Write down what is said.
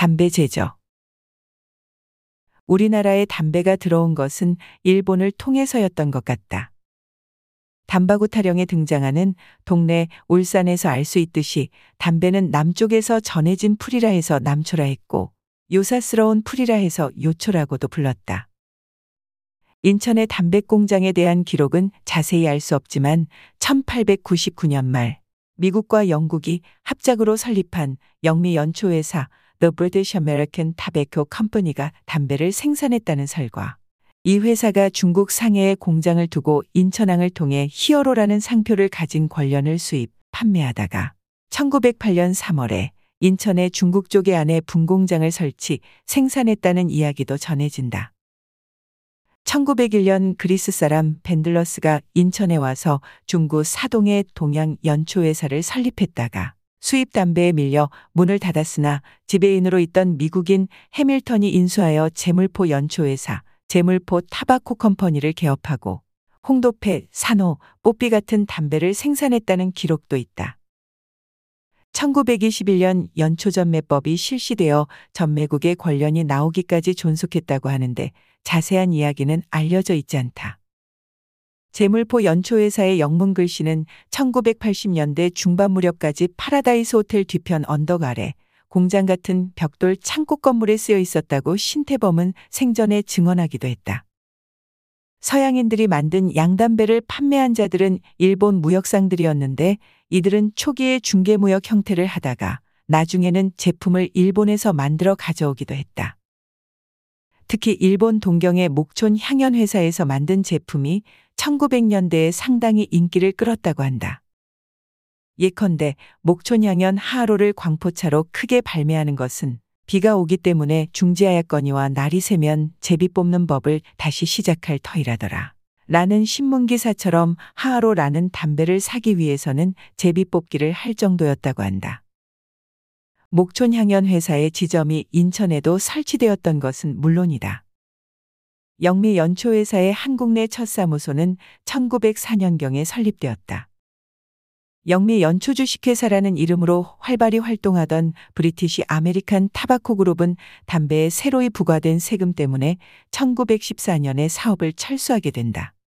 담배 제조. 우리나라에 담배가 들어온 것은 일본을 통해서였던 것 같다. 담바구 타령에 등장하는 동네 울산에서 알 수 있듯이 담배는 남쪽에서 전해진 풀이라 해서 남초라 했고 요사스러운 풀이라 해서 요초라고도 불렀다. 인천의 담배 공장에 대한 기록은 자세히 알 수 없지만 1899년 말 미국과 영국이 합작으로 설립한 영미 연초회사 The British American Tobacco Company가 담배를 생산했다는 설과 이 회사가 중국 상해에 공장을 두고 인천항을 통해 히어로라는 상표를 가진 권련을 수입, 판매하다가 1908년 3월에 인천의 중국 쪽에 안에 분공장을 설치, 생산했다는 이야기도 전해진다. 1901년 그리스 사람 벤들러스가 인천에 와서 중구 사동의 동양 연초회사를 설립했다가 수입 담배에 밀려 문을 닫았으나 지배인으로 있던 미국인 해밀턴이 인수하여 재물포 연초회사, 재물포 타바코 컴퍼니를 개업하고 홍도패, 산호, 뽀삐 같은 담배를 생산했다는 기록도 있다. 1921년 연초전매법이 실시되어 전매국의 권련이 나오기까지 존속했다고 하는데 자세한 이야기는 알려져 있지 않다. 제물포 연초회사의 영문 글씨는 1980년대 중반 무렵까지 파라다이스 호텔 뒤편 언덕 아래 공장 같은 벽돌 창고 건물에 쓰여 있었다고 신태범은 생전에 증언하기도 했다. 서양인들이 만든 양담배를 판매한 자들은 일본 무역상들이었는데 이들은 초기에 중개무역 형태를 하다가 나중에는 제품을 일본에서 만들어 가져오기도 했다. 특히 일본 동경의 목촌 향연 회사에서 만든 제품이 1900년대에 상당히 인기를 끌었다고 한다. 예컨대 목촌 향연 하하로를 광포차로 크게 발매하는 것은 비가 오기 때문에 중지하였거니와 날이 새면 제비 뽑는 법을 다시 시작할 터이라더라. 라는 신문기사처럼 하하로라는 담배를 사기 위해서는 제비 뽑기를 할 정도였다고 한다. 목촌향연 회사의 지점이 인천에도 설치되었던 것은 물론이다. 영미 연초회사의 한국 내 첫 사무소는 1904년경에 설립되었다. 영미 연초 주식회사라는 이름으로 활발히 활동하던 British American Tobacco 그룹은 담배에 새로이 부과된 세금 때문에 1914년에 사업을 철수하게 된다.